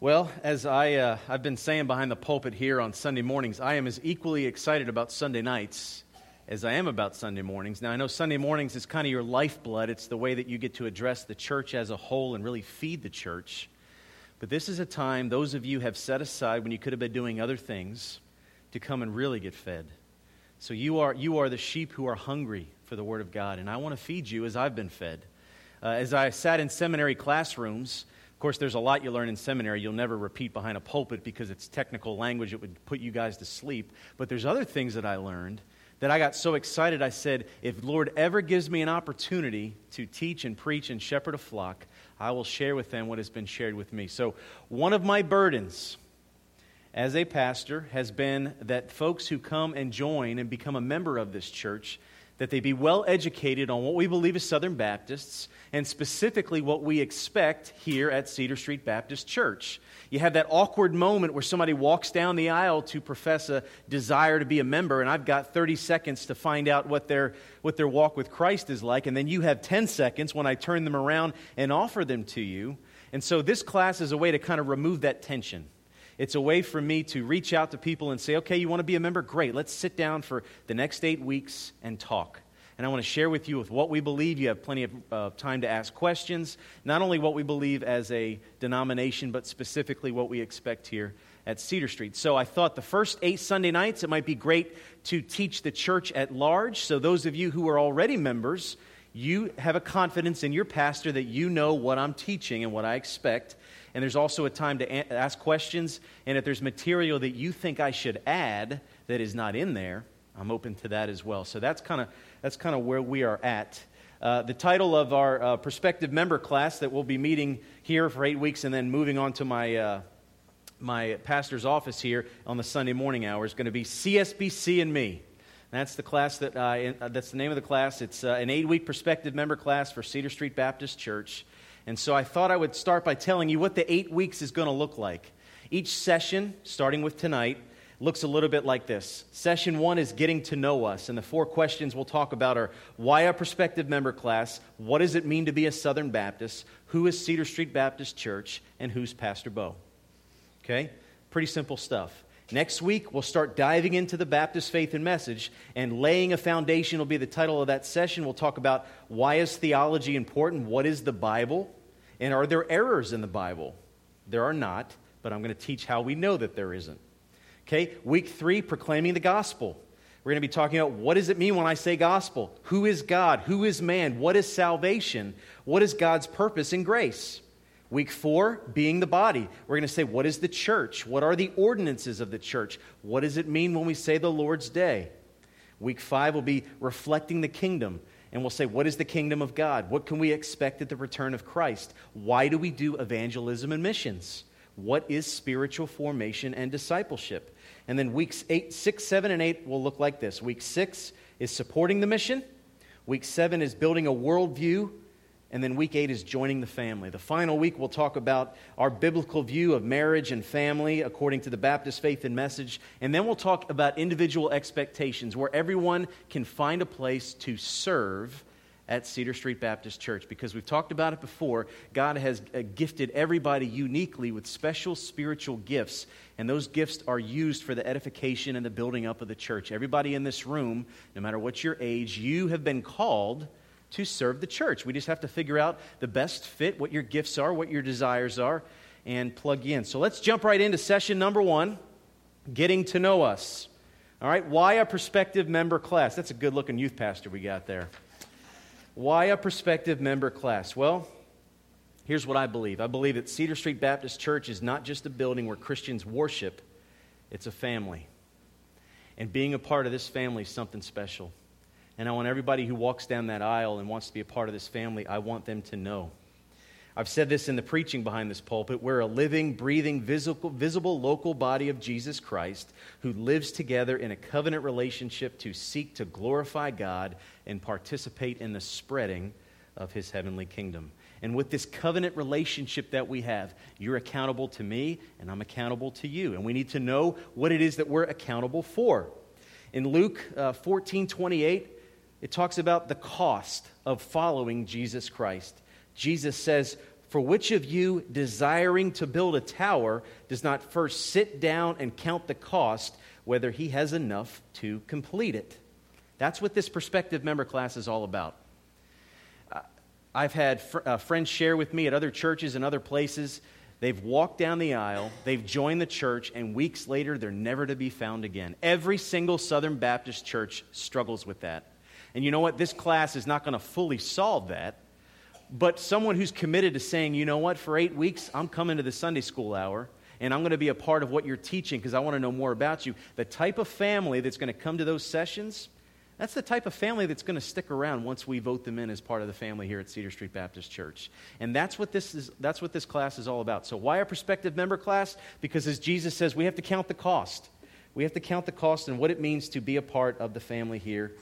Well, as I, uh, I've been saying behind the pulpit here on Sunday mornings, I am as equally excited about Sunday nights as I am about Sunday mornings. Now, I know Sunday mornings is kind of your lifeblood, it's the way that you get to address the church as a whole and really feed the church. But this is a time those of you have set aside when you could have been doing other things to come and really get fed. So you are, you are the sheep who are hungry for the Word of God, and I want to feed you as I've been fed. Uh, as I sat in seminary classrooms, of course, there's a lot you learn in seminary you'll never repeat behind a pulpit because it's technical language that would put you guys to sleep. But there's other things that I learned that I got so excited I said, if Lord ever gives me an opportunity to teach and preach and shepherd a flock, I will share with them what has been shared with me. So, one of my burdens as a pastor has been that folks who come and join and become a member of this church that they be well educated on what we believe as Southern Baptists and specifically what we expect here at Cedar Street Baptist Church. You have that awkward moment where somebody walks down the aisle to profess a desire to be a member, and I've got 30 seconds to find out what their, what their walk with Christ is like, and then you have 10 seconds when I turn them around and offer them to you. And so this class is a way to kind of remove that tension. It's a way for me to reach out to people and say, okay, you want to be a member? Great. Let's sit down for the next eight weeks and talk. And I want to share with you with what we believe. You have plenty of uh, time to ask questions, not only what we believe as a denomination, but specifically what we expect here at Cedar Street. So I thought the first eight Sunday nights, it might be great to teach the church at large. So those of you who are already members, you have a confidence in your pastor that you know what I'm teaching and what I expect. And there's also a time to ask questions. And if there's material that you think I should add that is not in there, I'm open to that as well. So that's kind of that's kind of where we are at. Uh, the title of our uh, prospective member class that we'll be meeting here for eight weeks and then moving on to my, uh, my pastor's office here on the Sunday morning hour is going to be CSBC and Me. That's the class that uh, that's the name of the class. It's uh, an eight-week prospective member class for Cedar Street Baptist Church. And so I thought I would start by telling you what the eight weeks is going to look like. Each session, starting with tonight, looks a little bit like this. Session one is getting to know us, and the four questions we'll talk about are why a prospective member class, what does it mean to be a Southern Baptist, who is Cedar Street Baptist Church, and who's Pastor Bo. Okay? Pretty simple stuff. Next week, we'll start diving into the Baptist faith and message, and laying a foundation will be the title of that session. We'll talk about why is theology important, what is the Bible, and are there errors in the Bible? There are not, but I'm going to teach how we know that there isn't. Okay, week three, proclaiming the gospel. We're going to be talking about what does it mean when I say gospel? Who is God? Who is man? What is salvation? What is God's purpose and grace? Week four, being the body. We're going to say, what is the church? What are the ordinances of the church? What does it mean when we say the Lord's Day? Week five will be reflecting the kingdom. And we'll say, what is the kingdom of God? What can we expect at the return of Christ? Why do we do evangelism and missions? What is spiritual formation and discipleship? And then weeks eight, six, seven, and eight will look like this. Week six is supporting the mission. Week seven is building a worldview and then week eight is joining the family. The final week, we'll talk about our biblical view of marriage and family according to the Baptist faith and message. And then we'll talk about individual expectations where everyone can find a place to serve at Cedar Street Baptist Church because we've talked about it before. God has uh, gifted everybody uniquely with special spiritual gifts, and those gifts are used for the edification and the building up of the church. Everybody in this room, no matter what your age, you have been called to serve the church. We just have to figure out the best fit, what your gifts are, what your desires are, and plug in. So let's jump right into session number one getting to know us. All right, why a prospective member class? That's a good looking youth pastor we got there. Why a prospective member class? Well, here's what I believe I believe that Cedar Street Baptist Church is not just a building where Christians worship, it's a family. And being a part of this family is something special. And I want everybody who walks down that aisle and wants to be a part of this family, I want them to know. I've said this in the preaching behind this pulpit. We're a living, breathing, visible, visible local body of Jesus Christ who lives together in a covenant relationship to seek to glorify God and participate in the spreading of his heavenly kingdom. And with this covenant relationship that we have, you're accountable to me and I'm accountable to you. And we need to know what it is that we're accountable for. In Luke uh, 14 28, it talks about the cost of following Jesus Christ. Jesus says, For which of you, desiring to build a tower, does not first sit down and count the cost, whether he has enough to complete it? That's what this prospective member class is all about. Uh, I've had fr- uh, friends share with me at other churches and other places. They've walked down the aisle, they've joined the church, and weeks later, they're never to be found again. Every single Southern Baptist church struggles with that. And you know what? This class is not going to fully solve that. But someone who's committed to saying, you know what, for eight weeks, I'm coming to the Sunday school hour and I'm going to be a part of what you're teaching because I want to know more about you. The type of family that's going to come to those sessions, that's the type of family that's going to stick around once we vote them in as part of the family here at Cedar Street Baptist Church. And that's what this, is, that's what this class is all about. So, why a prospective member class? Because as Jesus says, we have to count the cost. We have to count the cost and what it means to be a part of the family here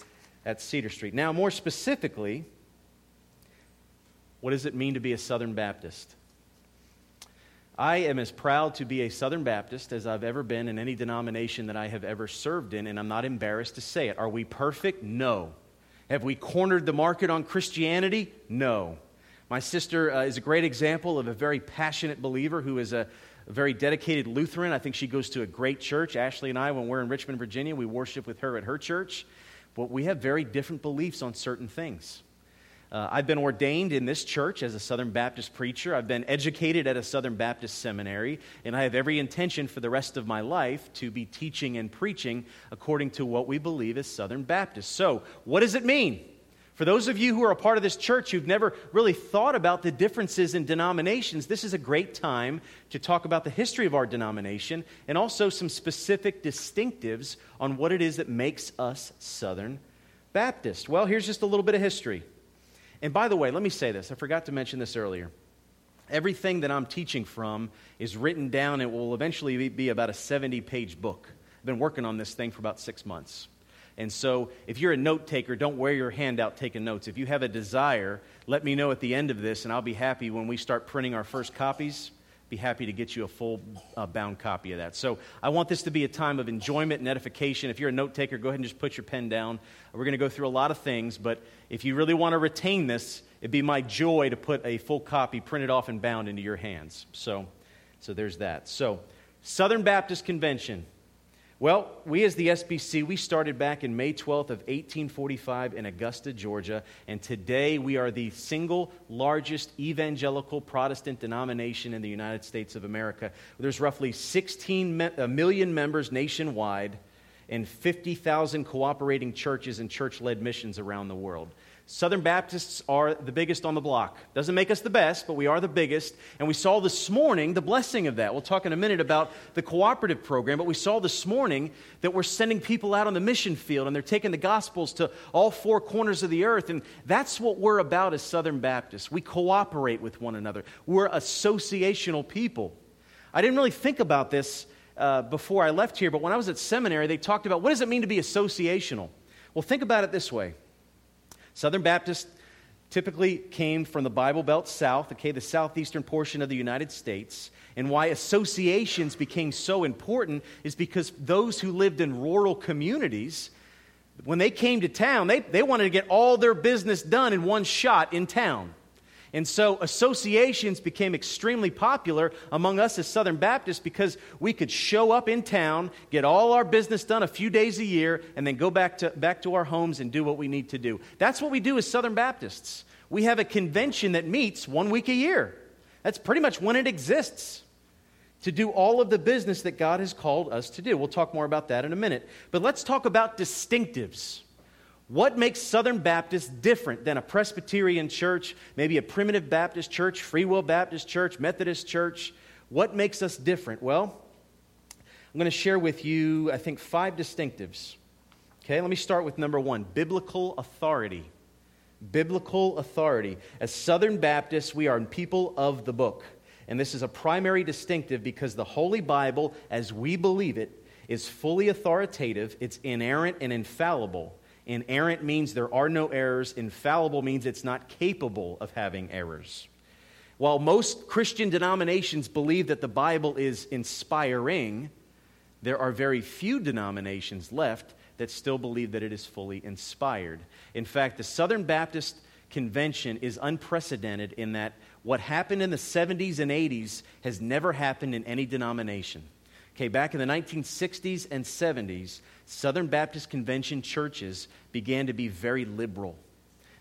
at Cedar Street. Now, more specifically, what does it mean to be a Southern Baptist? I am as proud to be a Southern Baptist as I've ever been in any denomination that I have ever served in, and I'm not embarrassed to say it. Are we perfect? No. Have we cornered the market on Christianity? No. My sister uh, is a great example of a very passionate believer who is a, a very dedicated Lutheran. I think she goes to a great church. Ashley and I, when we're in Richmond, Virginia, we worship with her at her church. But we have very different beliefs on certain things. Uh, I've been ordained in this church as a Southern Baptist preacher. I've been educated at a Southern Baptist seminary, and I have every intention for the rest of my life to be teaching and preaching according to what we believe as Southern Baptists. So, what does it mean? For those of you who are a part of this church who've never really thought about the differences in denominations, this is a great time to talk about the history of our denomination and also some specific distinctives on what it is that makes us Southern Baptist. Well, here's just a little bit of history. And by the way, let me say this. I forgot to mention this earlier. Everything that I'm teaching from is written down. It will eventually be about a 70 page book. I've been working on this thing for about six months. And so, if you're a note taker, don't wear your hand out taking notes. If you have a desire, let me know at the end of this, and I'll be happy when we start printing our first copies be happy to get you a full uh, bound copy of that. So I want this to be a time of enjoyment and edification. If you're a note taker, go ahead and just put your pen down. We're going to go through a lot of things, but if you really want to retain this, it'd be my joy to put a full copy printed off and bound into your hands. So, so there's that. So, Southern Baptist Convention. Well, we as the SBC, we started back in May 12th of 1845 in Augusta, Georgia, and today we are the single largest evangelical Protestant denomination in the United States of America. There's roughly 16 million members nationwide and 50,000 cooperating churches and church-led missions around the world. Southern Baptists are the biggest on the block. Doesn't make us the best, but we are the biggest. And we saw this morning the blessing of that. We'll talk in a minute about the cooperative program, but we saw this morning that we're sending people out on the mission field and they're taking the gospels to all four corners of the earth. And that's what we're about as Southern Baptists. We cooperate with one another, we're associational people. I didn't really think about this uh, before I left here, but when I was at seminary, they talked about what does it mean to be associational? Well, think about it this way. Southern Baptists typically came from the Bible Belt South, okay, the southeastern portion of the United States. And why associations became so important is because those who lived in rural communities, when they came to town, they, they wanted to get all their business done in one shot in town. And so associations became extremely popular among us as Southern Baptists because we could show up in town, get all our business done a few days a year, and then go back to, back to our homes and do what we need to do. That's what we do as Southern Baptists. We have a convention that meets one week a year. That's pretty much when it exists to do all of the business that God has called us to do. We'll talk more about that in a minute. But let's talk about distinctives. What makes Southern Baptist different than a Presbyterian church, maybe a primitive Baptist church, Free Will Baptist church, Methodist church? What makes us different? Well, I'm going to share with you, I think, five distinctives. Okay, let me start with number one biblical authority. Biblical authority. As Southern Baptists, we are people of the book. And this is a primary distinctive because the Holy Bible, as we believe it, is fully authoritative, it's inerrant and infallible. Inerrant means there are no errors, infallible means it's not capable of having errors. While most Christian denominations believe that the Bible is inspiring, there are very few denominations left that still believe that it is fully inspired. In fact, the Southern Baptist convention is unprecedented in that what happened in the 70s and 80s has never happened in any denomination. Okay, back in the 1960s and 70s, Southern Baptist Convention churches began to be very liberal.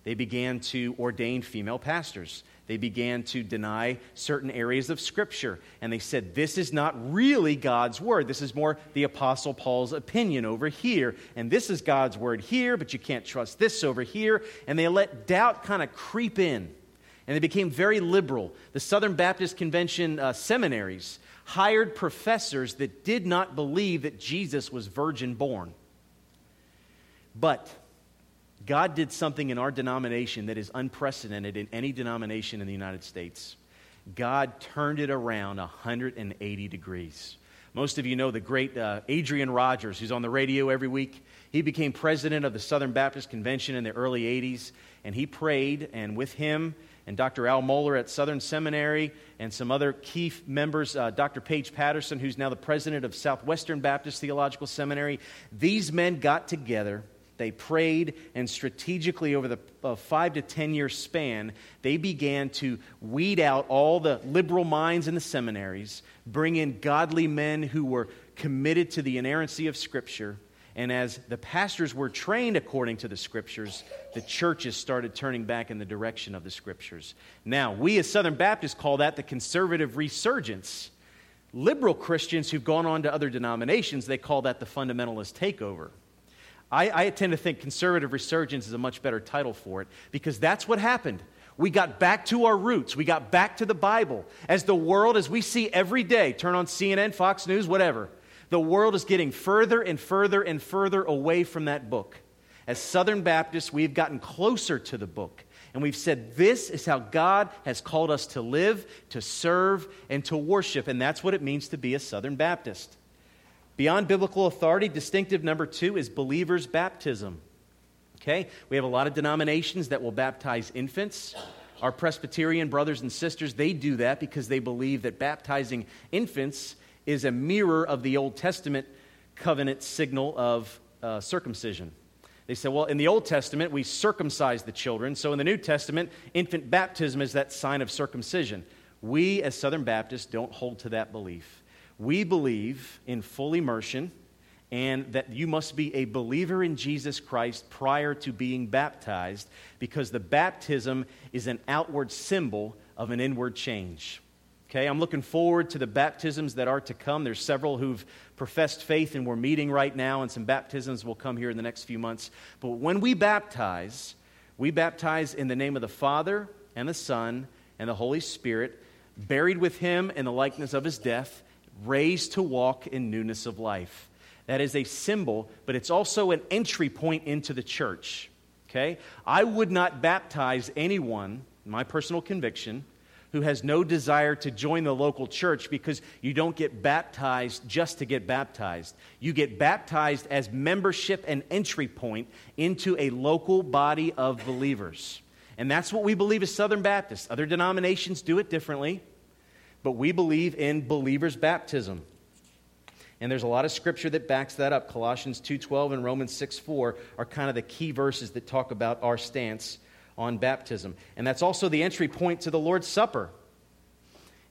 They began to ordain female pastors. They began to deny certain areas of Scripture. And they said, This is not really God's Word. This is more the Apostle Paul's opinion over here. And this is God's Word here, but you can't trust this over here. And they let doubt kind of creep in. And they became very liberal. The Southern Baptist Convention uh, seminaries hired professors that did not believe that Jesus was virgin born. But God did something in our denomination that is unprecedented in any denomination in the United States. God turned it around 180 degrees. Most of you know the great uh, Adrian Rogers, who's on the radio every week. He became president of the Southern Baptist Convention in the early 80s, and he prayed, and with him and Dr. Al Mohler at Southern Seminary and some other key members, uh, Dr. Paige Patterson, who's now the president of Southwestern Baptist Theological Seminary, these men got together they prayed, and strategically, over the uh, five to ten year span, they began to weed out all the liberal minds in the seminaries, bring in godly men who were committed to the inerrancy of Scripture. And as the pastors were trained according to the Scriptures, the churches started turning back in the direction of the Scriptures. Now, we as Southern Baptists call that the conservative resurgence. Liberal Christians who've gone on to other denominations, they call that the fundamentalist takeover. I, I tend to think conservative resurgence is a much better title for it because that's what happened. We got back to our roots. We got back to the Bible. As the world, as we see every day, turn on CNN, Fox News, whatever, the world is getting further and further and further away from that book. As Southern Baptists, we've gotten closer to the book. And we've said, this is how God has called us to live, to serve, and to worship. And that's what it means to be a Southern Baptist. Beyond biblical authority, distinctive number two is believers' baptism. Okay? We have a lot of denominations that will baptize infants. Our Presbyterian brothers and sisters, they do that because they believe that baptizing infants is a mirror of the Old Testament covenant signal of uh, circumcision. They said, well, in the Old Testament, we circumcise the children. So in the New Testament, infant baptism is that sign of circumcision. We, as Southern Baptists, don't hold to that belief. We believe in full immersion and that you must be a believer in Jesus Christ prior to being baptized because the baptism is an outward symbol of an inward change. Okay, I'm looking forward to the baptisms that are to come. There's several who've professed faith and we're meeting right now, and some baptisms will come here in the next few months. But when we baptize, we baptize in the name of the Father and the Son and the Holy Spirit, buried with Him in the likeness of His death raised to walk in newness of life. That is a symbol, but it's also an entry point into the church. Okay? I would not baptize anyone, my personal conviction, who has no desire to join the local church because you don't get baptized just to get baptized. You get baptized as membership and entry point into a local body of believers. And that's what we believe as Southern Baptists. Other denominations do it differently but we believe in believers' baptism. And there's a lot of scripture that backs that up. Colossians 2:12 and Romans 6:4 are kind of the key verses that talk about our stance on baptism. And that's also the entry point to the Lord's Supper.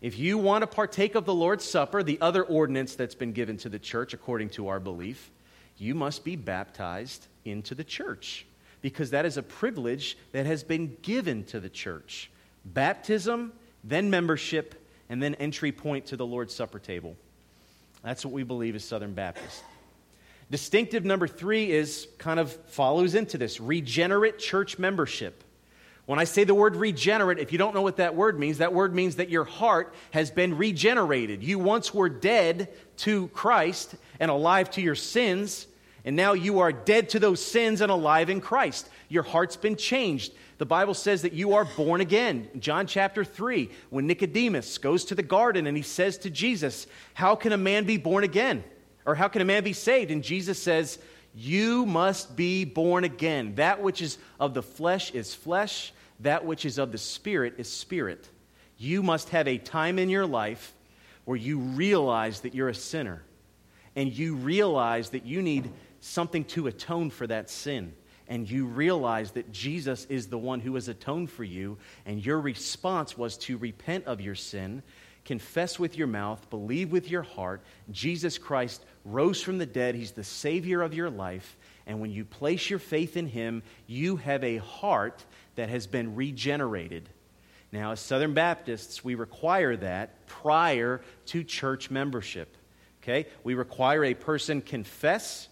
If you want to partake of the Lord's Supper, the other ordinance that's been given to the church according to our belief, you must be baptized into the church because that is a privilege that has been given to the church. Baptism, then membership, and then entry point to the Lord's Supper table. That's what we believe as Southern Baptists. Distinctive number three is kind of follows into this regenerate church membership. When I say the word regenerate, if you don't know what that word means, that word means that your heart has been regenerated. You once were dead to Christ and alive to your sins, and now you are dead to those sins and alive in Christ. Your heart's been changed. The Bible says that you are born again. John chapter 3, when Nicodemus goes to the garden and he says to Jesus, How can a man be born again? Or how can a man be saved? And Jesus says, You must be born again. That which is of the flesh is flesh, that which is of the spirit is spirit. You must have a time in your life where you realize that you're a sinner and you realize that you need something to atone for that sin and you realize that Jesus is the one who has atoned for you, and your response was to repent of your sin, confess with your mouth, believe with your heart, Jesus Christ rose from the dead, He's the Savior of your life, and when you place your faith in Him, you have a heart that has been regenerated. Now, as Southern Baptists, we require that prior to church membership. Okay? We require a person confess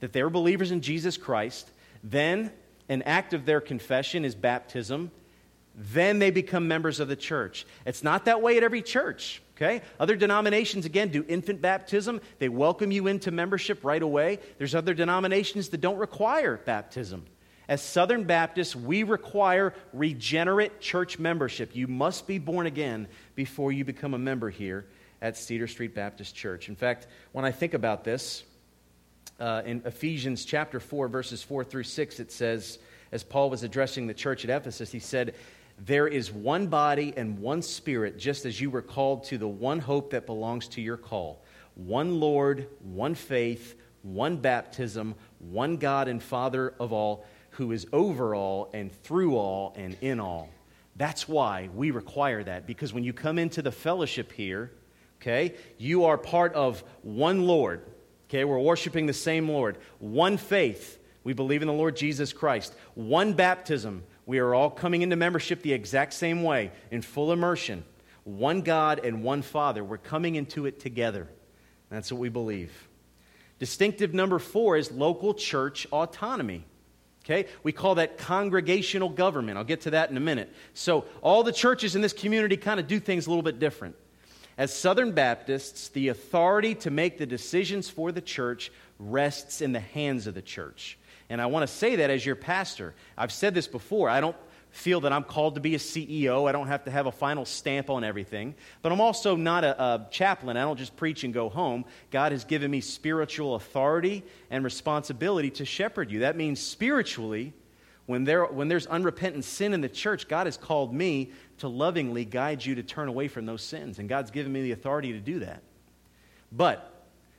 that they're believers in Jesus Christ, then an act of their confession is baptism, then they become members of the church. It's not that way at every church. Okay? Other denominations, again, do infant baptism. They welcome you into membership right away. There's other denominations that don't require baptism. As Southern Baptists, we require regenerate church membership. You must be born again before you become a member here at Cedar Street Baptist Church. In fact, when I think about this, uh, in Ephesians chapter 4, verses 4 through 6, it says, as Paul was addressing the church at Ephesus, he said, There is one body and one spirit, just as you were called to the one hope that belongs to your call. One Lord, one faith, one baptism, one God and Father of all, who is over all and through all and in all. That's why we require that, because when you come into the fellowship here, okay, you are part of one Lord. Okay, we're worshiping the same Lord. One faith. We believe in the Lord Jesus Christ. One baptism. We are all coming into membership the exact same way, in full immersion. One God and one Father. We're coming into it together. That's what we believe. Distinctive number four is local church autonomy. Okay? We call that congregational government. I'll get to that in a minute. So, all the churches in this community kind of do things a little bit different. As Southern Baptists, the authority to make the decisions for the church rests in the hands of the church. And I want to say that as your pastor. I've said this before. I don't feel that I'm called to be a CEO. I don't have to have a final stamp on everything. But I'm also not a, a, chaplain. I don't just preach and go home. God has given me spiritual authority and responsibility to shepherd you. That means spiritually, when, there, when there's unrepentant sin in the church, God has called me to lovingly guide you to turn away from those sins. And God's given me the authority to do that. But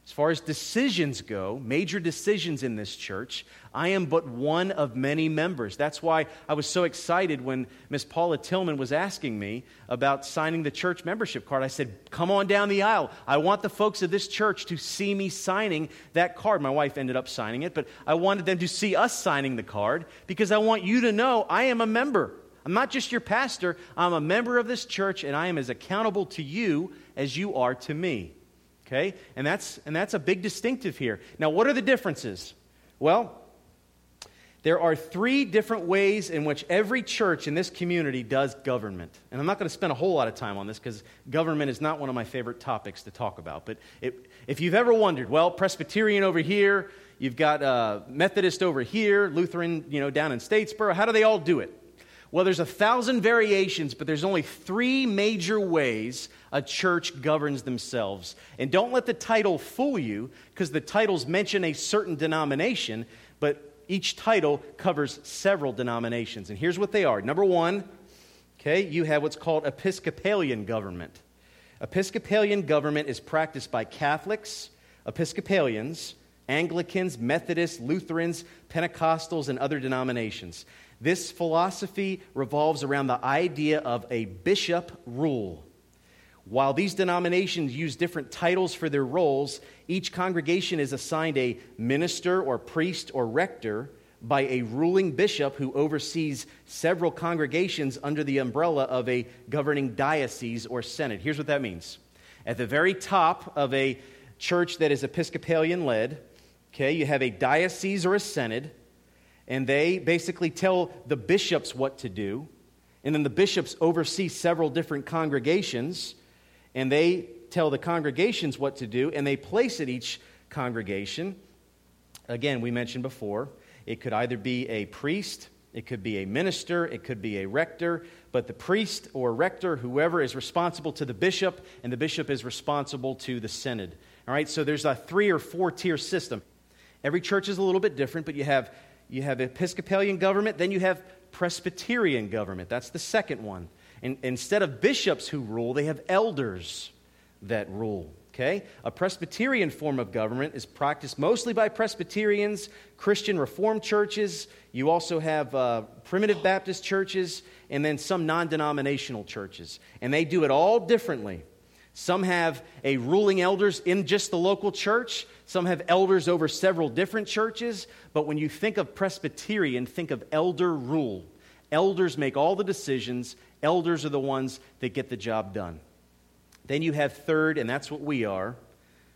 as far as decisions go, major decisions in this church, I am but one of many members. That's why I was so excited when Miss Paula Tillman was asking me about signing the church membership card. I said, Come on down the aisle. I want the folks of this church to see me signing that card. My wife ended up signing it, but I wanted them to see us signing the card because I want you to know I am a member. I'm not just your pastor, I'm a member of this church, and I am as accountable to you as you are to me. Okay? And that's, and that's a big distinctive here. Now, what are the differences? Well, there are three different ways in which every church in this community does government. And I'm not going to spend a whole lot of time on this because government is not one of my favorite topics to talk about. But it, if you've ever wondered, well, Presbyterian over here, you've got uh, Methodist over here, Lutheran, you know, down in Statesboro, how do they all do it? Well, there's a thousand variations, but there's only three major ways a church governs themselves. And don't let the title fool you, because the titles mention a certain denomination, but each title covers several denominations. And here's what they are. Number one, okay, you have what's called Episcopalian government. Episcopalian government is practiced by Catholics, Episcopalians, Anglicans, Methodists, Lutherans, Pentecostals, and other denominations. This philosophy revolves around the idea of a bishop rule. While these denominations use different titles for their roles, each congregation is assigned a minister or priest or rector by a ruling bishop who oversees several congregations under the umbrella of a governing diocese or synod. Here's what that means. At the very top of a church that is Episcopalian led, okay, you have a diocese or a synod and they basically tell the bishops what to do. And then the bishops oversee several different congregations, and they tell the congregations what to do, and they place at each congregation. Again, we mentioned before, it could either be a priest, it could be a minister, it could be a rector, but the priest or rector, whoever is responsible to the bishop, and the bishop is responsible to the synod. All right, so there's a three or four tier system. Every church is a little bit different, but you have you have Episcopalian government, then you have Presbyterian government. That's the second one. And instead of bishops who rule, they have elders that rule. Okay? A Presbyterian form of government is practiced mostly by Presbyterians, Christian Reformed churches. You also have uh, primitive Baptist churches, and then some non denominational churches. And they do it all differently. Some have a ruling elders in just the local church. Some have elders over several different churches. But when you think of Presbyterian, think of elder rule. Elders make all the decisions, elders are the ones that get the job done. Then you have third, and that's what we are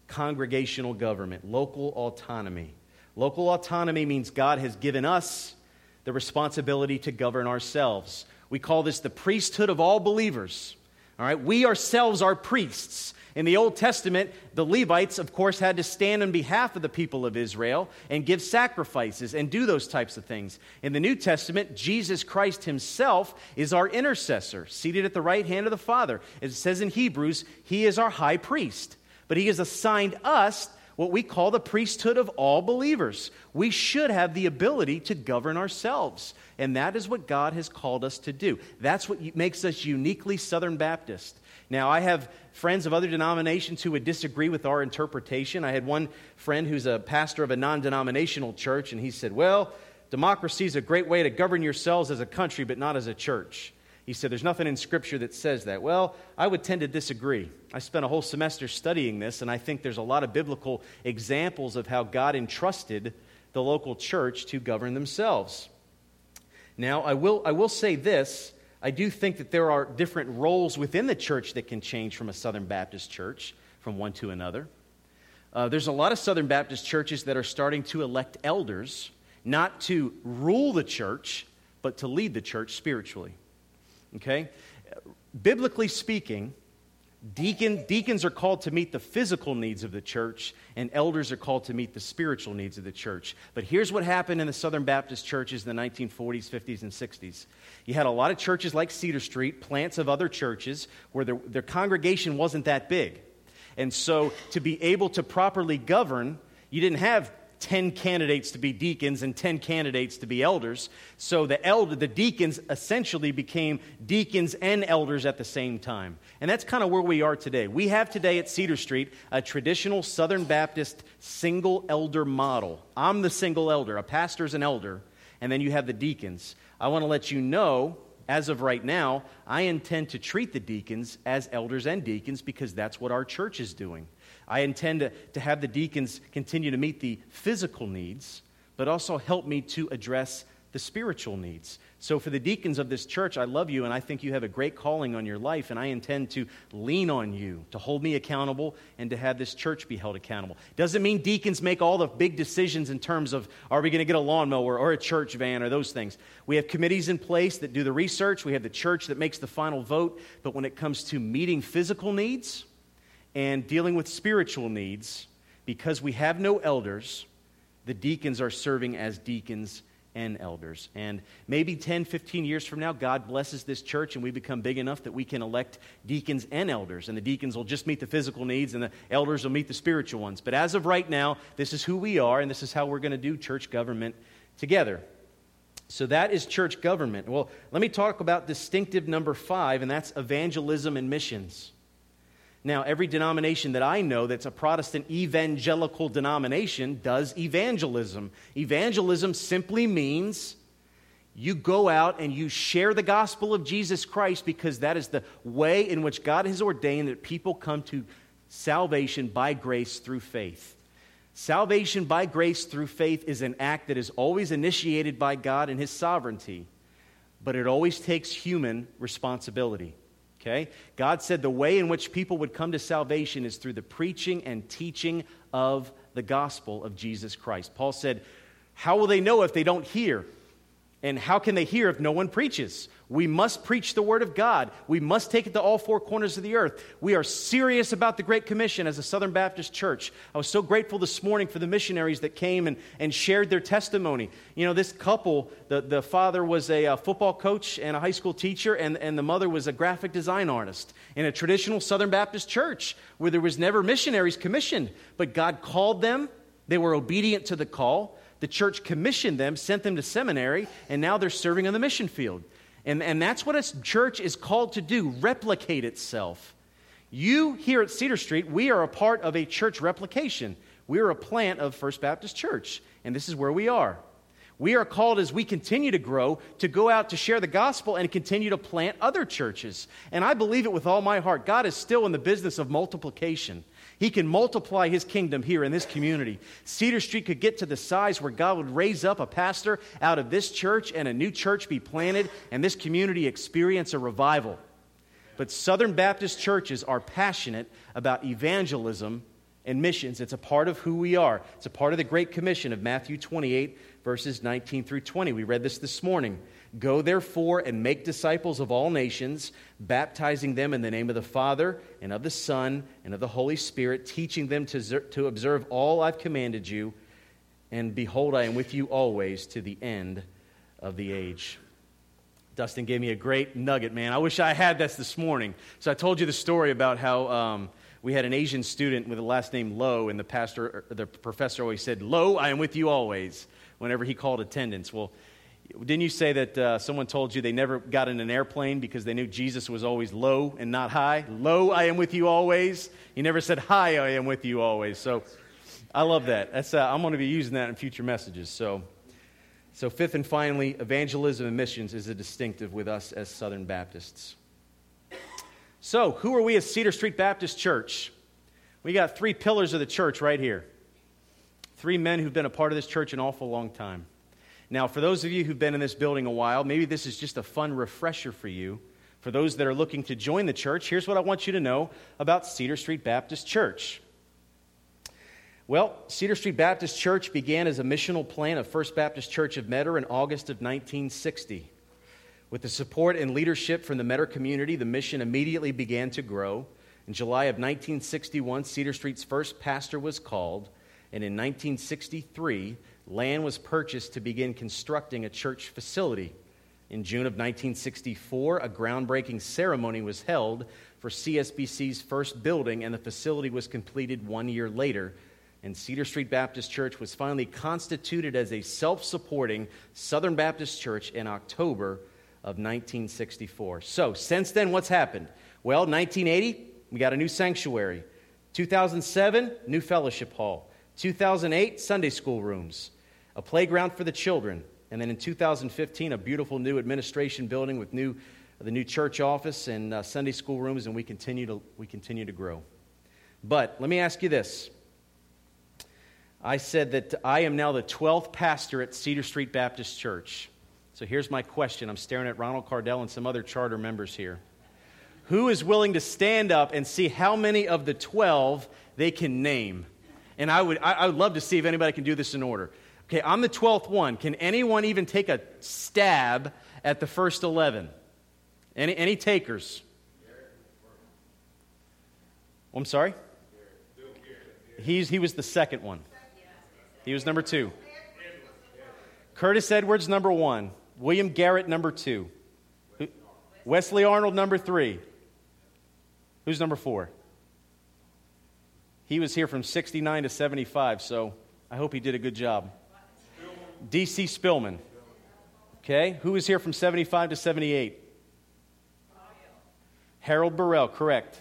congregational government, local autonomy. Local autonomy means God has given us the responsibility to govern ourselves. We call this the priesthood of all believers. All right, we ourselves are priests. In the Old Testament, the Levites, of course, had to stand on behalf of the people of Israel and give sacrifices and do those types of things. In the New Testament, Jesus Christ himself is our intercessor, seated at the right hand of the Father. As It says in Hebrews, he is our high priest. But he has assigned us what we call the priesthood of all believers. We should have the ability to govern ourselves. And that is what God has called us to do. That's what makes us uniquely Southern Baptist. Now, I have friends of other denominations who would disagree with our interpretation. I had one friend who's a pastor of a non denominational church, and he said, Well, democracy is a great way to govern yourselves as a country, but not as a church. He said, There's nothing in Scripture that says that. Well, I would tend to disagree. I spent a whole semester studying this, and I think there's a lot of biblical examples of how God entrusted the local church to govern themselves. Now, I will, I will say this I do think that there are different roles within the church that can change from a Southern Baptist church from one to another. Uh, there's a lot of Southern Baptist churches that are starting to elect elders, not to rule the church, but to lead the church spiritually. Okay? Biblically speaking, Deacon, deacons are called to meet the physical needs of the church, and elders are called to meet the spiritual needs of the church. But here's what happened in the Southern Baptist churches in the 1940s, 50s, and 60s. You had a lot of churches like Cedar Street, plants of other churches, where their, their congregation wasn't that big. And so, to be able to properly govern, you didn't have 10 candidates to be deacons and 10 candidates to be elders. So the elder, the deacons essentially became deacons and elders at the same time. And that's kind of where we are today. We have today at Cedar Street a traditional Southern Baptist single elder model. I'm the single elder, a pastor's an elder, and then you have the deacons. I want to let you know as of right now, I intend to treat the deacons as elders and deacons because that's what our church is doing. I intend to, to have the deacons continue to meet the physical needs, but also help me to address the spiritual needs. So, for the deacons of this church, I love you and I think you have a great calling on your life, and I intend to lean on you to hold me accountable and to have this church be held accountable. Doesn't mean deacons make all the big decisions in terms of are we going to get a lawnmower or a church van or those things. We have committees in place that do the research, we have the church that makes the final vote, but when it comes to meeting physical needs, and dealing with spiritual needs, because we have no elders, the deacons are serving as deacons and elders. And maybe 10, 15 years from now, God blesses this church and we become big enough that we can elect deacons and elders. And the deacons will just meet the physical needs and the elders will meet the spiritual ones. But as of right now, this is who we are and this is how we're going to do church government together. So that is church government. Well, let me talk about distinctive number five, and that's evangelism and missions. Now, every denomination that I know that's a Protestant evangelical denomination does evangelism. Evangelism simply means you go out and you share the gospel of Jesus Christ because that is the way in which God has ordained that people come to salvation by grace through faith. Salvation by grace through faith is an act that is always initiated by God in His sovereignty, but it always takes human responsibility. Okay? God said the way in which people would come to salvation is through the preaching and teaching of the gospel of Jesus Christ. Paul said, How will they know if they don't hear? And how can they hear if no one preaches? We must preach the word of God. We must take it to all four corners of the earth. We are serious about the Great Commission as a Southern Baptist church. I was so grateful this morning for the missionaries that came and, and shared their testimony. You know, this couple, the, the father was a, a football coach and a high school teacher, and, and the mother was a graphic design artist in a traditional Southern Baptist church where there was never missionaries commissioned. But God called them, they were obedient to the call. The church commissioned them, sent them to seminary, and now they're serving on the mission field. And, and that's what a church is called to do replicate itself. You here at Cedar Street, we are a part of a church replication. We are a plant of First Baptist Church, and this is where we are. We are called as we continue to grow to go out to share the gospel and continue to plant other churches. And I believe it with all my heart. God is still in the business of multiplication. He can multiply his kingdom here in this community. Cedar Street could get to the size where God would raise up a pastor out of this church and a new church be planted and this community experience a revival. But Southern Baptist churches are passionate about evangelism and missions. It's a part of who we are. It's a part of the Great Commission of Matthew 28, verses 19 through 20. We read this this morning. Go therefore and make disciples of all nations, baptizing them in the name of the Father and of the Son and of the Holy Spirit, teaching them to, to observe all I've commanded you. And behold, I am with you always to the end of the age. Dustin gave me a great nugget, man. I wish I had this this morning. So I told you the story about how um, we had an Asian student with the last name Lo, and the pastor, the professor always said, "Lo, I am with you always." Whenever he called attendance, well, didn't you say that uh, someone told you they never got in an airplane because they knew Jesus was always low and not high? Low, I am with you always. He never said hi, I am with you always. So I love that. That's, uh, I'm going to be using that in future messages. So. So, fifth and finally, evangelism and missions is a distinctive with us as Southern Baptists. So, who are we as Cedar Street Baptist Church? We got three pillars of the church right here. Three men who've been a part of this church an awful long time. Now, for those of you who've been in this building a while, maybe this is just a fun refresher for you. For those that are looking to join the church, here's what I want you to know about Cedar Street Baptist Church. Well, Cedar Street Baptist Church began as a missional plan of First Baptist Church of Metter in August of 1960. With the support and leadership from the Metter community, the mission immediately began to grow. In July of 1961, Cedar Street's first pastor was called, and in 1963, land was purchased to begin constructing a church facility. In June of 1964, a groundbreaking ceremony was held for CSBC's first building, and the facility was completed one year later and Cedar Street Baptist Church was finally constituted as a self supporting Southern Baptist church in October of 1964. So, since then, what's happened? Well, 1980, we got a new sanctuary. 2007, new fellowship hall. 2008, Sunday school rooms, a playground for the children. And then in 2015, a beautiful new administration building with new, the new church office and uh, Sunday school rooms, and we continue, to, we continue to grow. But let me ask you this I said that I am now the 12th pastor at Cedar Street Baptist Church. So here's my question. I'm staring at Ronald Cardell and some other charter members here. Who is willing to stand up and see how many of the 12 they can name? And I would, I, would love to see if anybody can do this in order. Okay, I'm the 12th one. Can anyone even take a stab at the first 11? Any, any takers? Oh, I'm sorry? He's, he was the second one. He was number two. Curtis Edwards, number one. William Garrett, number two. Wesley Arnold, number three. Who's number four? He was here from 69 to 75, so I hope he did a good job. D.C. Spillman. Okay, who was here from 75 to 78? Harold Burrell, correct.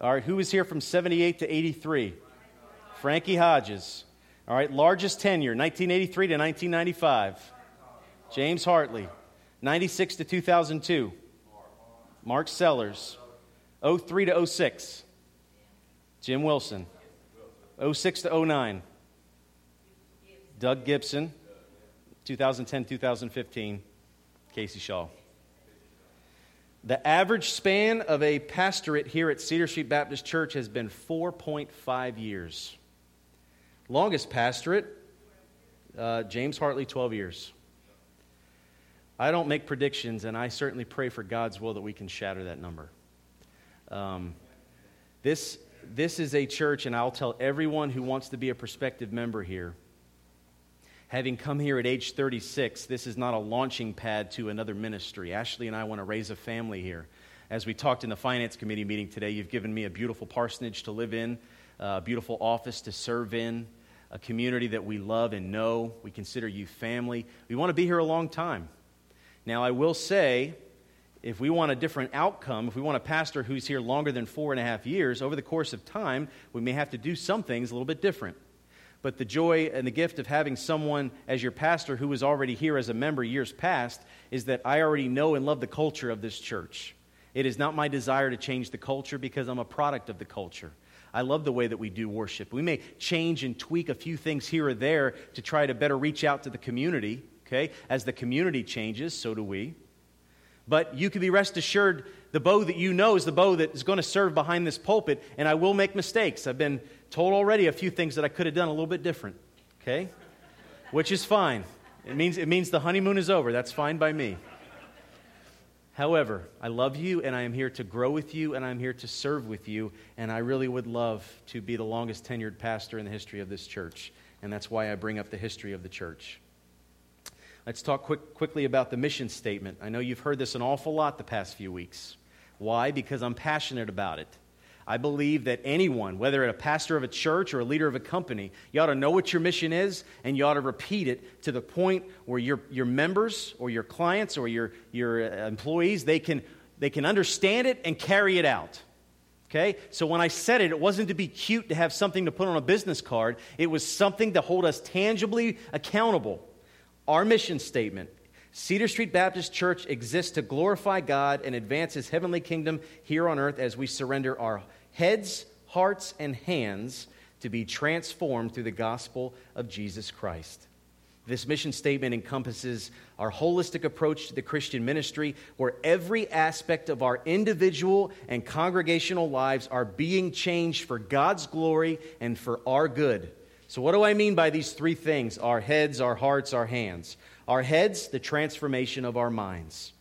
All right, who was here from 78 to 83? Frankie Hodges. All right, largest tenure, 1983 to 1995. James Hartley. 96 to 2002. Mark Sellers. 03 to 06. Jim Wilson. 06 to 09. Doug Gibson. 2010 2015. Casey Shaw. The average span of a pastorate here at Cedar Street Baptist Church has been 4.5 years. Longest pastorate, uh, James Hartley, 12 years. I don't make predictions, and I certainly pray for God's will that we can shatter that number. Um, this, this is a church, and I'll tell everyone who wants to be a prospective member here. Having come here at age 36, this is not a launching pad to another ministry. Ashley and I want to raise a family here. As we talked in the finance committee meeting today, you've given me a beautiful parsonage to live in, uh, a beautiful office to serve in a community that we love and know. We consider you family. We want to be here a long time. Now, I will say, if we want a different outcome, if we want a pastor who's here longer than four and a half years, over the course of time, we may have to do some things a little bit different. But the joy and the gift of having someone as your pastor who was already here as a member years past is that I already know and love the culture of this church. It is not my desire to change the culture because I'm a product of the culture. I love the way that we do worship. We may change and tweak a few things here or there to try to better reach out to the community, okay? As the community changes, so do we. But you can be rest assured the bow that you know is the bow that is going to serve behind this pulpit, and I will make mistakes. I've been told already a few things that I could have done a little bit different, okay? Which is fine. It means, it means the honeymoon is over. That's fine by me. However, I love you, and I am here to grow with you, and I'm here to serve with you, and I really would love to be the longest tenured pastor in the history of this church, and that's why I bring up the history of the church. Let's talk quick, quickly about the mission statement. I know you've heard this an awful lot the past few weeks. Why? Because I'm passionate about it. I believe that anyone, whether a pastor of a church or a leader of a company, you ought to know what your mission is and you ought to repeat it to the point where your, your members or your clients or your, your uh, employees, they can, they can understand it and carry it out. Okay? So when I said it, it wasn't to be cute to have something to put on a business card. It was something to hold us tangibly accountable. Our mission statement Cedar Street Baptist Church exists to glorify God and advance His heavenly kingdom here on earth as we surrender our heads, hearts, and hands to be transformed through the gospel of Jesus Christ. This mission statement encompasses our holistic approach to the Christian ministry, where every aspect of our individual and congregational lives are being changed for God's glory and for our good. So, what do I mean by these three things our heads, our hearts, our hands? Our heads, the transformation of our minds.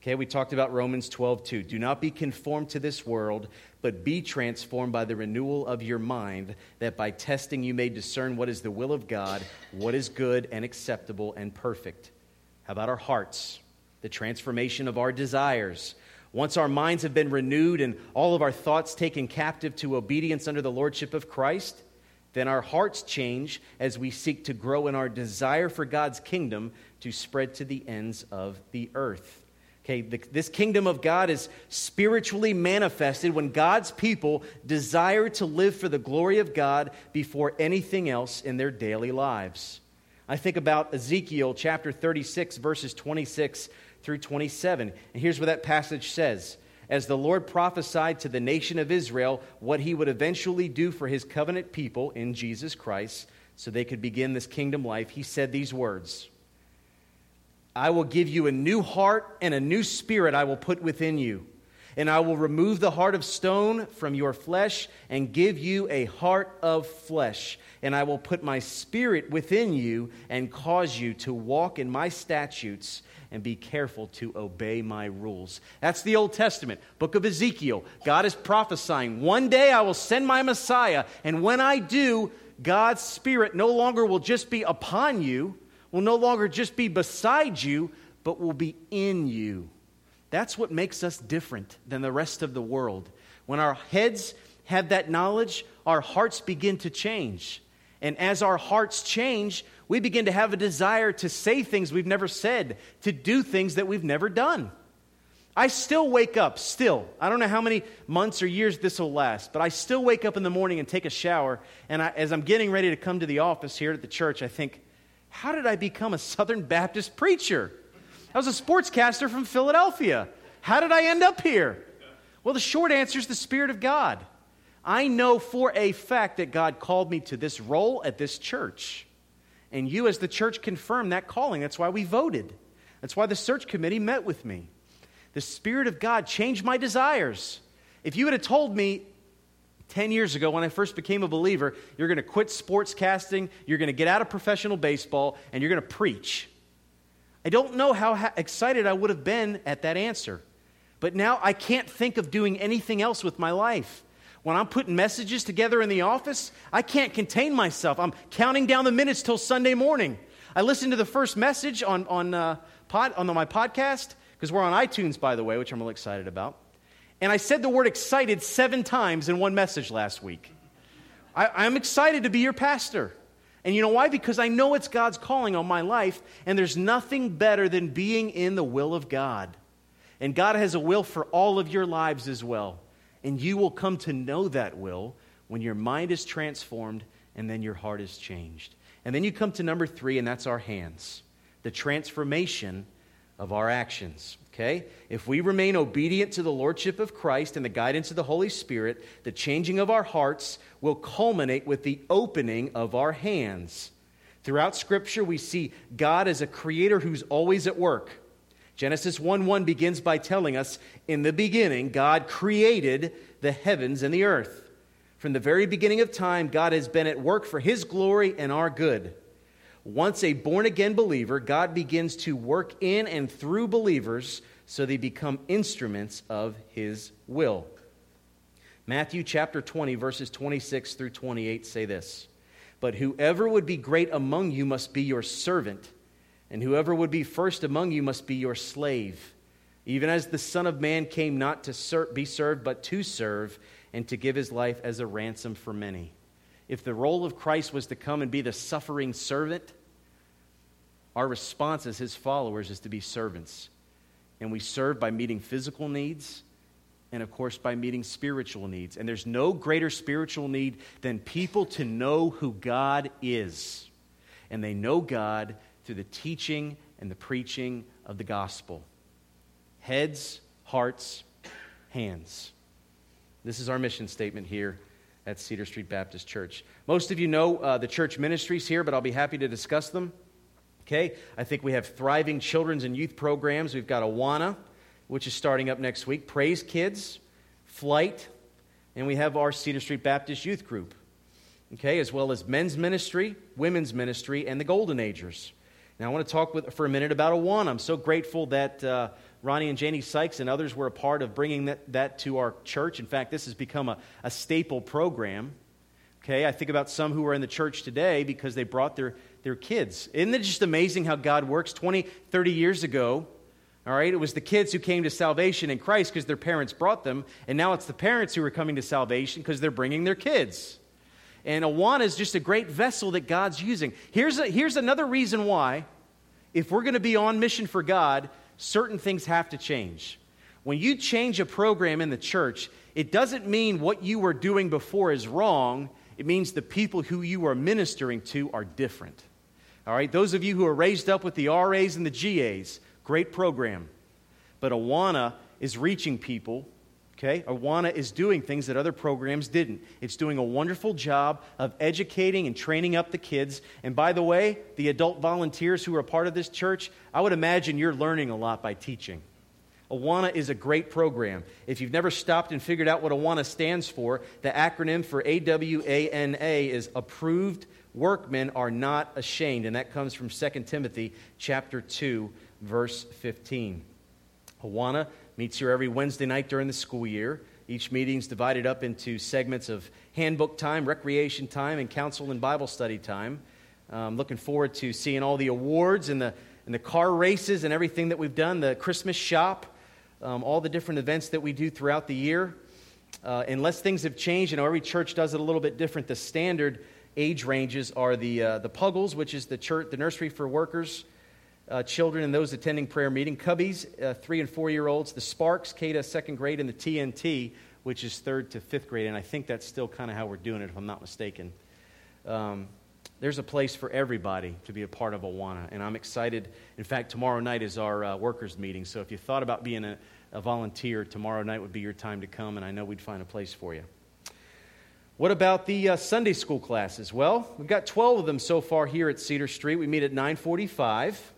Okay, we talked about Romans 12, 2. Do not be conformed to this world, but be transformed by the renewal of your mind, that by testing you may discern what is the will of God, what is good and acceptable and perfect. How about our hearts? The transformation of our desires. Once our minds have been renewed and all of our thoughts taken captive to obedience under the lordship of Christ, then our hearts change as we seek to grow in our desire for God's kingdom to spread to the ends of the earth. Okay, the, this kingdom of God is spiritually manifested when God's people desire to live for the glory of God before anything else in their daily lives. I think about Ezekiel chapter 36, verses 26 through 27. And here's what that passage says As the Lord prophesied to the nation of Israel what he would eventually do for his covenant people in Jesus Christ, so they could begin this kingdom life, he said these words. I will give you a new heart and a new spirit I will put within you. And I will remove the heart of stone from your flesh and give you a heart of flesh. And I will put my spirit within you and cause you to walk in my statutes and be careful to obey my rules. That's the Old Testament, book of Ezekiel. God is prophesying one day I will send my Messiah, and when I do, God's Spirit no longer will just be upon you, will no longer just be beside you, but will be in you. That's what makes us different than the rest of the world. When our heads have that knowledge, our hearts begin to change. And as our hearts change, we begin to have a desire to say things we've never said, to do things that we've never done. I still wake up, still. I don't know how many months or years this will last, but I still wake up in the morning and take a shower. And I, as I'm getting ready to come to the office here at the church, I think, how did I become a Southern Baptist preacher? I was a sportscaster from Philadelphia. How did I end up here? Well, the short answer is the Spirit of God. I know for a fact that God called me to this role at this church. And you, as the church, confirmed that calling. That's why we voted. That's why the search committee met with me. The Spirit of God changed my desires. If you would have told me 10 years ago, when I first became a believer, you're going to quit sports casting, you're going to get out of professional baseball, and you're going to preach. I don't know how excited I would have been at that answer. But now I can't think of doing anything else with my life. When I'm putting messages together in the office, I can't contain myself. I'm counting down the minutes till Sunday morning. I listened to the first message on, on, uh, pod, on my podcast, because we're on iTunes, by the way, which I'm really excited about. And I said the word excited seven times in one message last week. I, am excited to be your pastor. And you know why? Because I know it's God's calling on my life, and there's nothing better than being in the will of God. And God has a will for all of your lives as well. And you will come to know that will when your mind is transformed and then your heart is changed. And then you come to number three, and that's our hands the transformation of our actions. Okay? If we remain obedient to the Lordship of Christ and the guidance of the Holy Spirit, the changing of our hearts will culminate with the opening of our hands. Throughout Scripture, we see God as a creator who's always at work. Genesis 1 1 begins by telling us, In the beginning, God created the heavens and the earth. From the very beginning of time, God has been at work for His glory and our good. Once a born again believer, God begins to work in and through believers so they become instruments of His will. Matthew chapter 20, verses 26 through 28 say this But whoever would be great among you must be your servant, and whoever would be first among you must be your slave. Even as the Son of Man came not to ser- be served, but to serve, and to give his life as a ransom for many if the role of Christ was to come and be the suffering servant, our response as his followers is to be servants. And we serve by meeting physical needs and, of course, by meeting spiritual needs. And there's no greater spiritual need than people to know who God is. And they know God through the teaching and the preaching of the gospel. Heads, hearts, hands. This is our mission statement here at Cedar Street Baptist Church. Most of you know uh, the church ministries here, but I'll be happy to discuss them. Okay, I think we have thriving children's and youth programs. We've got Awana, which is starting up next week, Praise Kids, Flight, and we have our Cedar Street Baptist Youth Group. Okay, as well as men's ministry, women's ministry, and the Golden Agers. Now, I want to talk with, for a minute about Awana. I'm so grateful that uh, Ronnie and Janie Sykes and others were a part of bringing that, that to our church. In fact, this has become a, a staple program. Okay, I think about some who are in the church today because they brought their, their kids. Isn't it just amazing how God works? 20, 30 years ago, all right, it was the kids who came to salvation in Christ because their parents brought them, and now it's the parents who are coming to salvation because they're bringing their kids. And Awana is just a great vessel that God's using. Here's, a, here's another reason why, if we're going to be on mission for God, certain things have to change. When you change a program in the church, it doesn't mean what you were doing before is wrong. It means the people who you are ministering to are different. All right, those of you who are raised up with the RAs and the GAs, great program. But Awana is reaching people Okay? Awana is doing things that other programs didn't. It's doing a wonderful job of educating and training up the kids. And by the way, the adult volunteers who are part of this church, I would imagine you're learning a lot by teaching. Awana is a great program. If you've never stopped and figured out what Awana stands for, the acronym for AWANA is Approved Workmen Are Not Ashamed, and that comes from 2 Timothy chapter 2, verse 15. Awana meets here every Wednesday night during the school year. Each meeting is divided up into segments of handbook time, recreation time, and council and Bible study time. I'm looking forward to seeing all the awards and the, and the car races and everything that we've done, the Christmas shop, um, all the different events that we do throughout the year. Uh, unless things have changed, you know, every church does it a little bit different. The standard age ranges are the, uh, the Puggles, which is the, church, the nursery for workers, uh, children and those attending prayer meeting. Cubbies, uh, three and four year olds. The Sparks, K to second grade, and the TNT, which is third to fifth grade. And I think that's still kind of how we're doing it, if I'm not mistaken. Um, there's a place for everybody to be a part of Awana, and I'm excited. In fact, tomorrow night is our uh, workers' meeting, so if you thought about being a, a volunteer, tomorrow night would be your time to come, and I know we'd find a place for you. What about the uh, Sunday school classes? Well, we've got 12 of them so far here at Cedar Street. We meet at 945.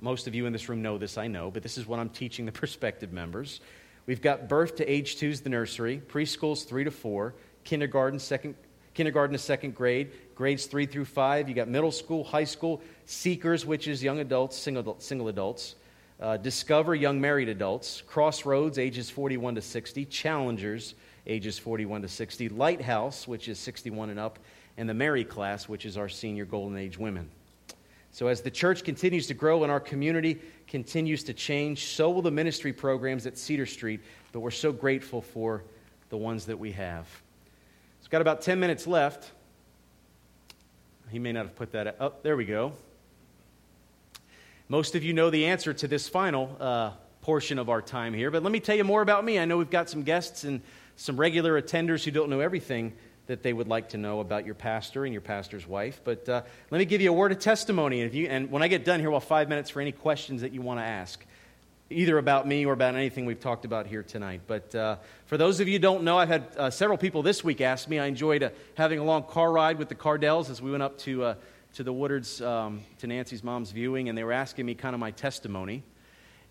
Most of you in this room know this, I know, but this is what I'm teaching the prospective members. We've got birth to age two is the nursery, preschool's three to four, kindergarten, second, kindergarten to second grade, grades three through five. You got middle school, high school, seekers, which is young adults, single, single adults, uh, discover, young married adults, crossroads, ages 41 to 60, challengers, ages 41 to 60, lighthouse, which is 61 and up, and the Mary class, which is our senior golden age women. So, as the church continues to grow and our community continues to change, so will the ministry programs at Cedar Street. But we're so grateful for the ones that we have. It's got about 10 minutes left. He may not have put that up. There we go. Most of you know the answer to this final uh, portion of our time here. But let me tell you more about me. I know we've got some guests and some regular attenders who don't know everything that they would like to know about your pastor and your pastor's wife. But uh, let me give you a word of testimony. And, you, and when I get done here, we'll have five minutes for any questions that you want to ask, either about me or about anything we've talked about here tonight. But uh, for those of you who don't know, I've had uh, several people this week ask me. I enjoyed uh, having a long car ride with the Cardells as we went up to, uh, to the Woodards, um, to Nancy's mom's viewing, and they were asking me kind of my testimony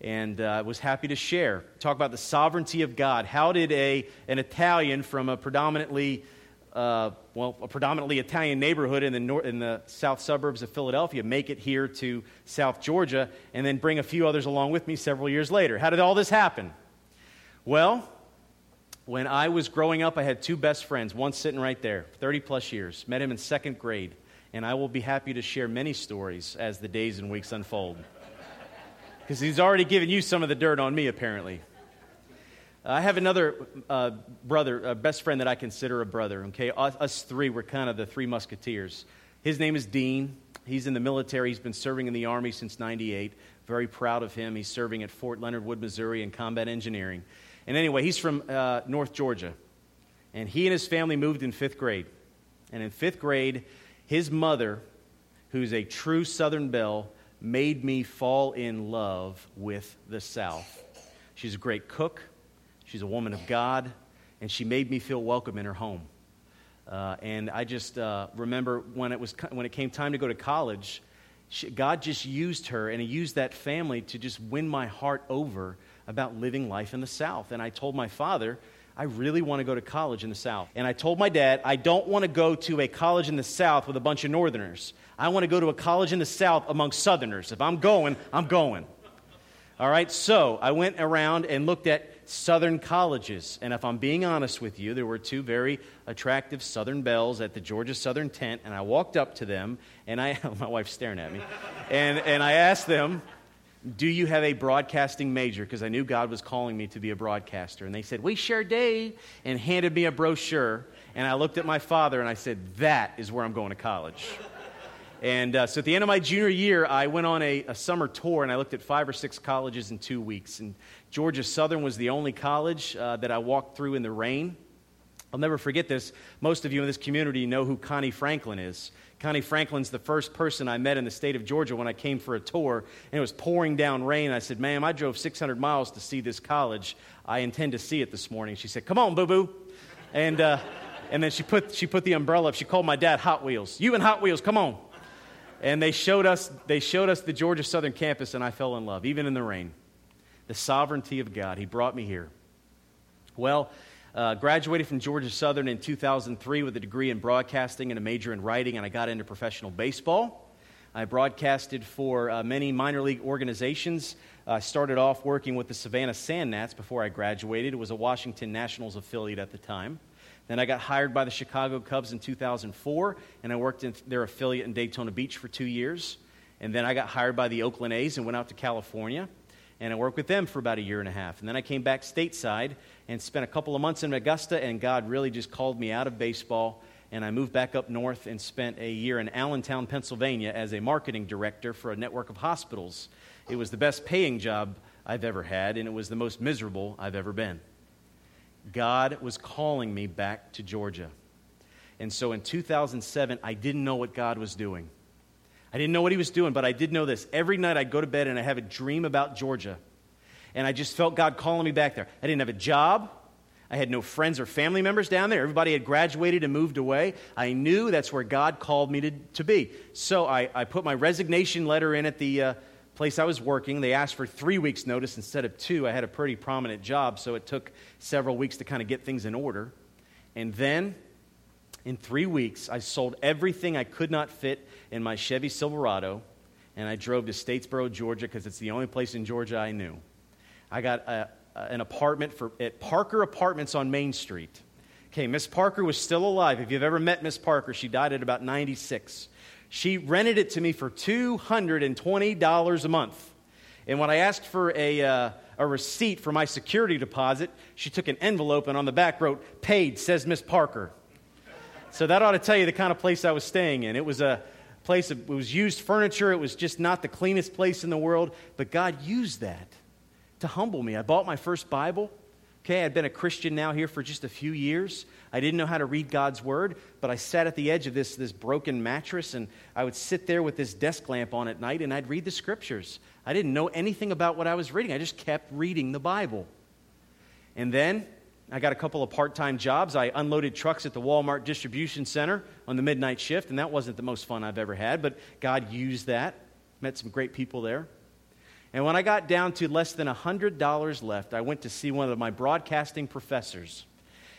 and I uh, was happy to share. Talk about the sovereignty of God. How did a, an Italian from a predominantly uh, well, a predominantly Italian neighborhood in the, nor- in the south suburbs of Philadelphia, make it here to South Georgia, and then bring a few others along with me several years later. How did all this happen? Well, when I was growing up, I had two best friends, one sitting right there, 30 plus years. Met him in second grade, and I will be happy to share many stories as the days and weeks unfold. Because he's already given you some of the dirt on me, apparently. I have another uh, brother, a best friend that I consider a brother. Okay, us, us three were kind of the three musketeers. His name is Dean. He's in the military. He's been serving in the Army since 98. Very proud of him. He's serving at Fort Leonard Wood, Missouri in combat engineering. And anyway, he's from uh, North Georgia. And he and his family moved in fifth grade. And in fifth grade, his mother, who's a true Southern belle, made me fall in love with the South. She's a great cook. She's a woman of God, and she made me feel welcome in her home. Uh, and I just uh, remember when it, was, when it came time to go to college, she, God just used her and He used that family to just win my heart over about living life in the South. And I told my father, I really want to go to college in the South. And I told my dad, I don't want to go to a college in the South with a bunch of Northerners. I want to go to a college in the South among Southerners. If I'm going, I'm going. All right, so I went around and looked at Southern colleges. And if I'm being honest with you, there were two very attractive Southern belles at the Georgia Southern tent, and I walked up to them, and I, my wife's staring at me, and, and I asked them, Do you have a broadcasting major? Because I knew God was calling me to be a broadcaster. And they said, We sure do, and handed me a brochure. And I looked at my father and I said, That is where I'm going to college. And uh, so at the end of my junior year, I went on a, a, summer tour and I looked at five or six colleges in two weeks. And Georgia Southern was the only college uh, that I walked through in the rain. I'll never forget this. Most of you in this community know who Connie Franklin is. Connie Franklin's the first person I met in the state of Georgia when I came for a tour, and it was pouring down rain. I said, Ma'am, I drove 600 miles to see this college. I intend to see it this morning. She said, Come on, boo boo. And, uh, and then she put, she put the umbrella up. She called my dad Hot Wheels. You and Hot Wheels, come on. And they showed us, they showed us the Georgia Southern campus, and I fell in love, even in the rain. The sovereignty of God. He brought me here. Well, uh, graduated from Georgia Southern in 2003 with a degree in broadcasting and a major in writing, and I got into professional baseball. I broadcasted for uh, many minor league organizations. I started off working with the Savannah Sand Gnats before I graduated. It was a Washington Nationals affiliate at the time. Then I got hired by the Chicago Cubs in 2004, and I worked in their affiliate in Daytona Beach for two years. And then I got hired by the Oakland A's and went out to California, and I worked with them for about a year and a half. And then I came back stateside and spent a couple of months in Augusta, and God really just called me out of baseball. And I moved back up north and spent a year in Allentown, Pennsylvania as a marketing director for a network of hospitals. It was the best paying job I've ever had, and it was the most miserable I've ever been. God was calling me back to Georgia. And so in 2007, I didn't know what God was doing. I didn't know what He was doing, but I did know this. Every night I'd go to bed and I have a dream about Georgia. And I just felt God calling me back there. I didn't have a job. I had no friends or family members down there. Everybody had graduated and moved away. I knew that's where God called me to, to be. So I, I put my resignation letter in at the, uh, place I was working, they asked for three weeks' notice instead of two. I had a pretty prominent job, so it took several weeks to kind of get things in order. And then, in three weeks, I sold everything I could not fit in my Chevy Silverado, and I drove to Statesboro, Georgia, because it's the only place in Georgia I knew. I got a, an apartment for, at Parker Apartments on Main Street. Okay, Miss Parker was still alive. If you've ever met Miss Parker, she died at about 96. She rented it to me for $220 a month. And when I asked for a, uh, a receipt for my security deposit, she took an envelope and on the back wrote, Paid, says Miss Parker. So that ought to tell you the kind of place I was staying in. It was a place, it was used furniture, it was just not the cleanest place in the world, but God used that to humble me. I bought my first Bible. Okay, I'd been a Christian now here for just a few years. I didn't know how to read God's word, but I sat at the edge of this, this broken mattress and I would sit there with this desk lamp on at night and I'd read the scriptures. I didn't know anything about what I was reading, I just kept reading the Bible. And then I got a couple of part time jobs. I unloaded trucks at the Walmart distribution center on the midnight shift, and that wasn't the most fun I've ever had, but God used that. Met some great people there. And when I got down to less than $100 left, I went to see one of my broadcasting professors.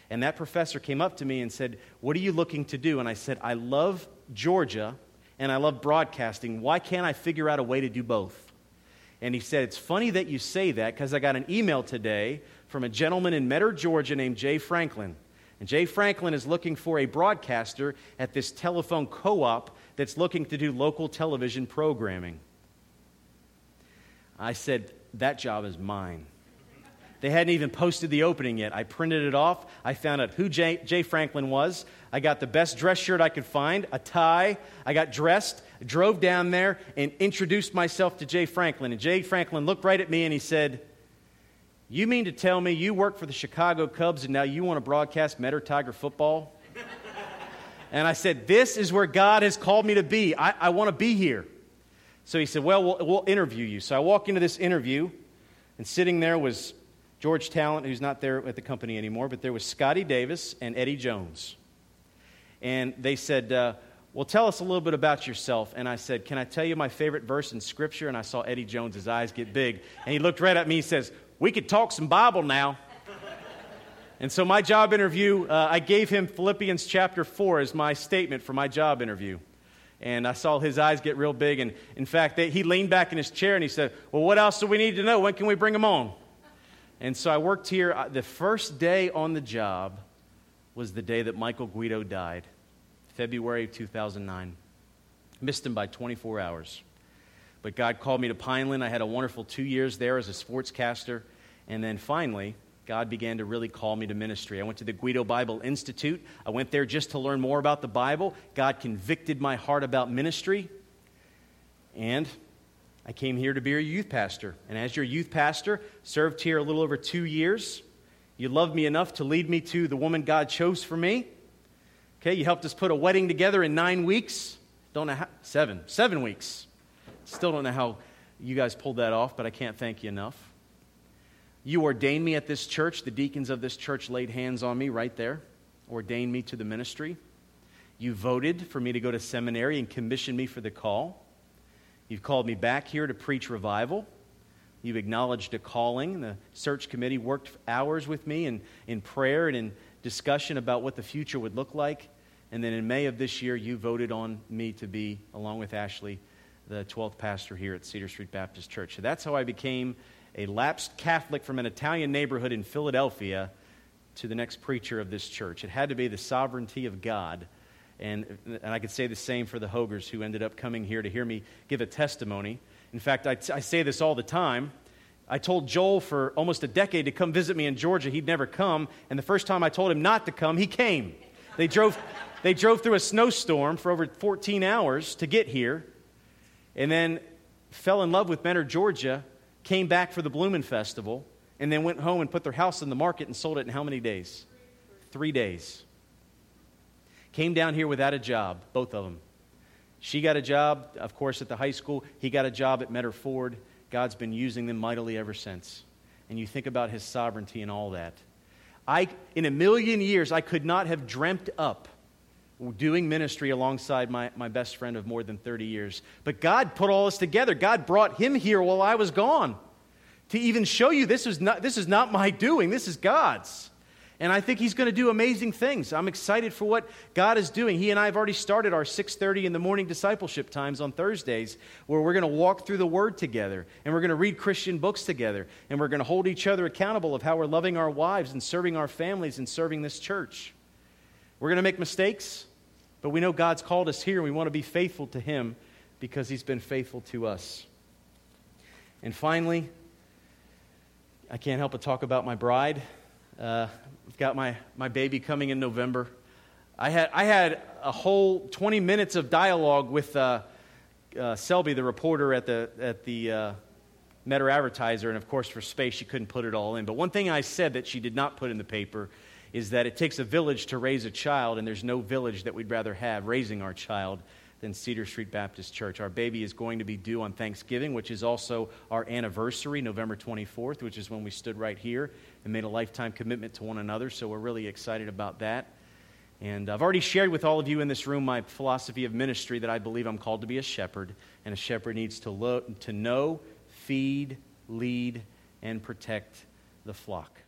And that professor came up to me and said, What are you looking to do? And I said, I love Georgia and I love broadcasting. Why can't I figure out a way to do both? And he said, It's funny that you say that because I got an email today from a gentleman in Metter, Georgia named Jay Franklin. And Jay Franklin is looking for a broadcaster at this telephone co op that's looking to do local television programming. I said, That job is mine. They hadn't even posted the opening yet. I printed it off. I found out who Jay, Jay, Franklin was. I got the best dress shirt I could find, a tie. I got dressed, drove down there, and introduced myself to Jay Franklin. And Jay Franklin looked right at me and he said, You mean to tell me you work for the Chicago Cubs and now you want to broadcast Metter Tiger football? and I said, This is where God has called me to be. I, I want to be here. So he said, well, well, we'll interview you. So I walk into this interview, and sitting there was George Talent, who's not there at the company anymore, but there was Scotty Davis and Eddie Jones. And they said, uh, Well, tell us a little bit about yourself. And I said, Can I tell you my favorite verse in Scripture? And I saw Eddie Jones's eyes get big. And he looked right at me and says, We could talk some Bible now. and so, my job interview, uh, I gave him Philippians chapter 4 as my statement for my job interview. And I saw his eyes get real big. And in fact, they, he leaned back in his chair and he said, Well, what else do we need to know? When can we bring him on? And so I worked here. The first day on the job was the day that Michael Guido died, February of 2009. Missed him by 24 hours. But God called me to Pineland. I had a wonderful two years there as a sportscaster. And then finally, God began to really call me to ministry. I went to the Guido Bible Institute. I went there just to learn more about the Bible. God convicted my heart about ministry. And I came here to be your youth pastor. And as your youth pastor, served here a little over two years. You loved me enough to lead me to the woman God chose for me. Okay, you helped us put a wedding together in nine weeks. Don't know how, seven, seven weeks. Still don't know how you guys pulled that off, but I can't thank you enough. You ordained me at this church. The deacons of this church laid hands on me right there, ordained me to the ministry. You voted for me to go to seminary and commissioned me for the call. You've called me back here to preach revival. You've acknowledged a calling. The search committee worked hours with me in, in prayer and in discussion about what the future would look like. And then in May of this year, you voted on me to be, along with Ashley, the 12th pastor here at Cedar Street Baptist Church. So that's how I became a lapsed Catholic from an Italian neighborhood in Philadelphia to the next preacher of this church. It had to be the sovereignty of God. And, and I could say the same for the Hogers who ended up coming here to hear me give a testimony. In fact, I, I say this all the time. I told Joel for almost a decade to come visit me in Georgia. He'd never come. And the first time I told him not to come, he came. They drove, they drove through a snowstorm for over 14 hours to get here. And then fell in love with Metter, Georgia, came back for the Bloomin' Festival, and then went home and put their house in the market and sold it in how many days? Three days. Came down here without a job, both of them. She got a job, of course, at the high school. He got a job at Metter Ford. God's been using them mightily ever since. And you think about his sovereignty and all that. I, in a million years, I could not have dreamt up doing ministry alongside my, my best friend of more than 30 years. But God put all this together. God brought him here while I was gone to even show you this is not, this is not my doing, this is God's. And I think he's going to do amazing things. I'm excited for what God is doing. He and I have already started our 6:30 in the morning discipleship times on Thursdays where we're going to walk through the word together and we're going to read Christian books together and we're going to hold each other accountable of how we're loving our wives and serving our families and serving this church. We're going to make mistakes. But we know God's called us here and we want to be faithful to Him because He's been faithful to us. And finally, I can't help but talk about my bride. Uh, I've got my, my baby coming in November. I had, I had a whole 20 minutes of dialogue with uh, uh, Selby, the reporter at the, at the uh, advertiser, and of course, for space, she couldn't put it all in. But one thing I said that she did not put in the paper is that it takes a village to raise a child, and there's no village that we'd rather have raising our child than Cedar Street Baptist Church. Our baby is going to be due on Thanksgiving, which is also our anniversary, November 24th, which is when we stood right here and made a lifetime commitment to one another. So we're really excited about that. And I've already shared with all of you in this room my philosophy of ministry that I believe I'm called to be a shepherd, and a shepherd needs to, lo- to know, feed, lead, and protect the flock.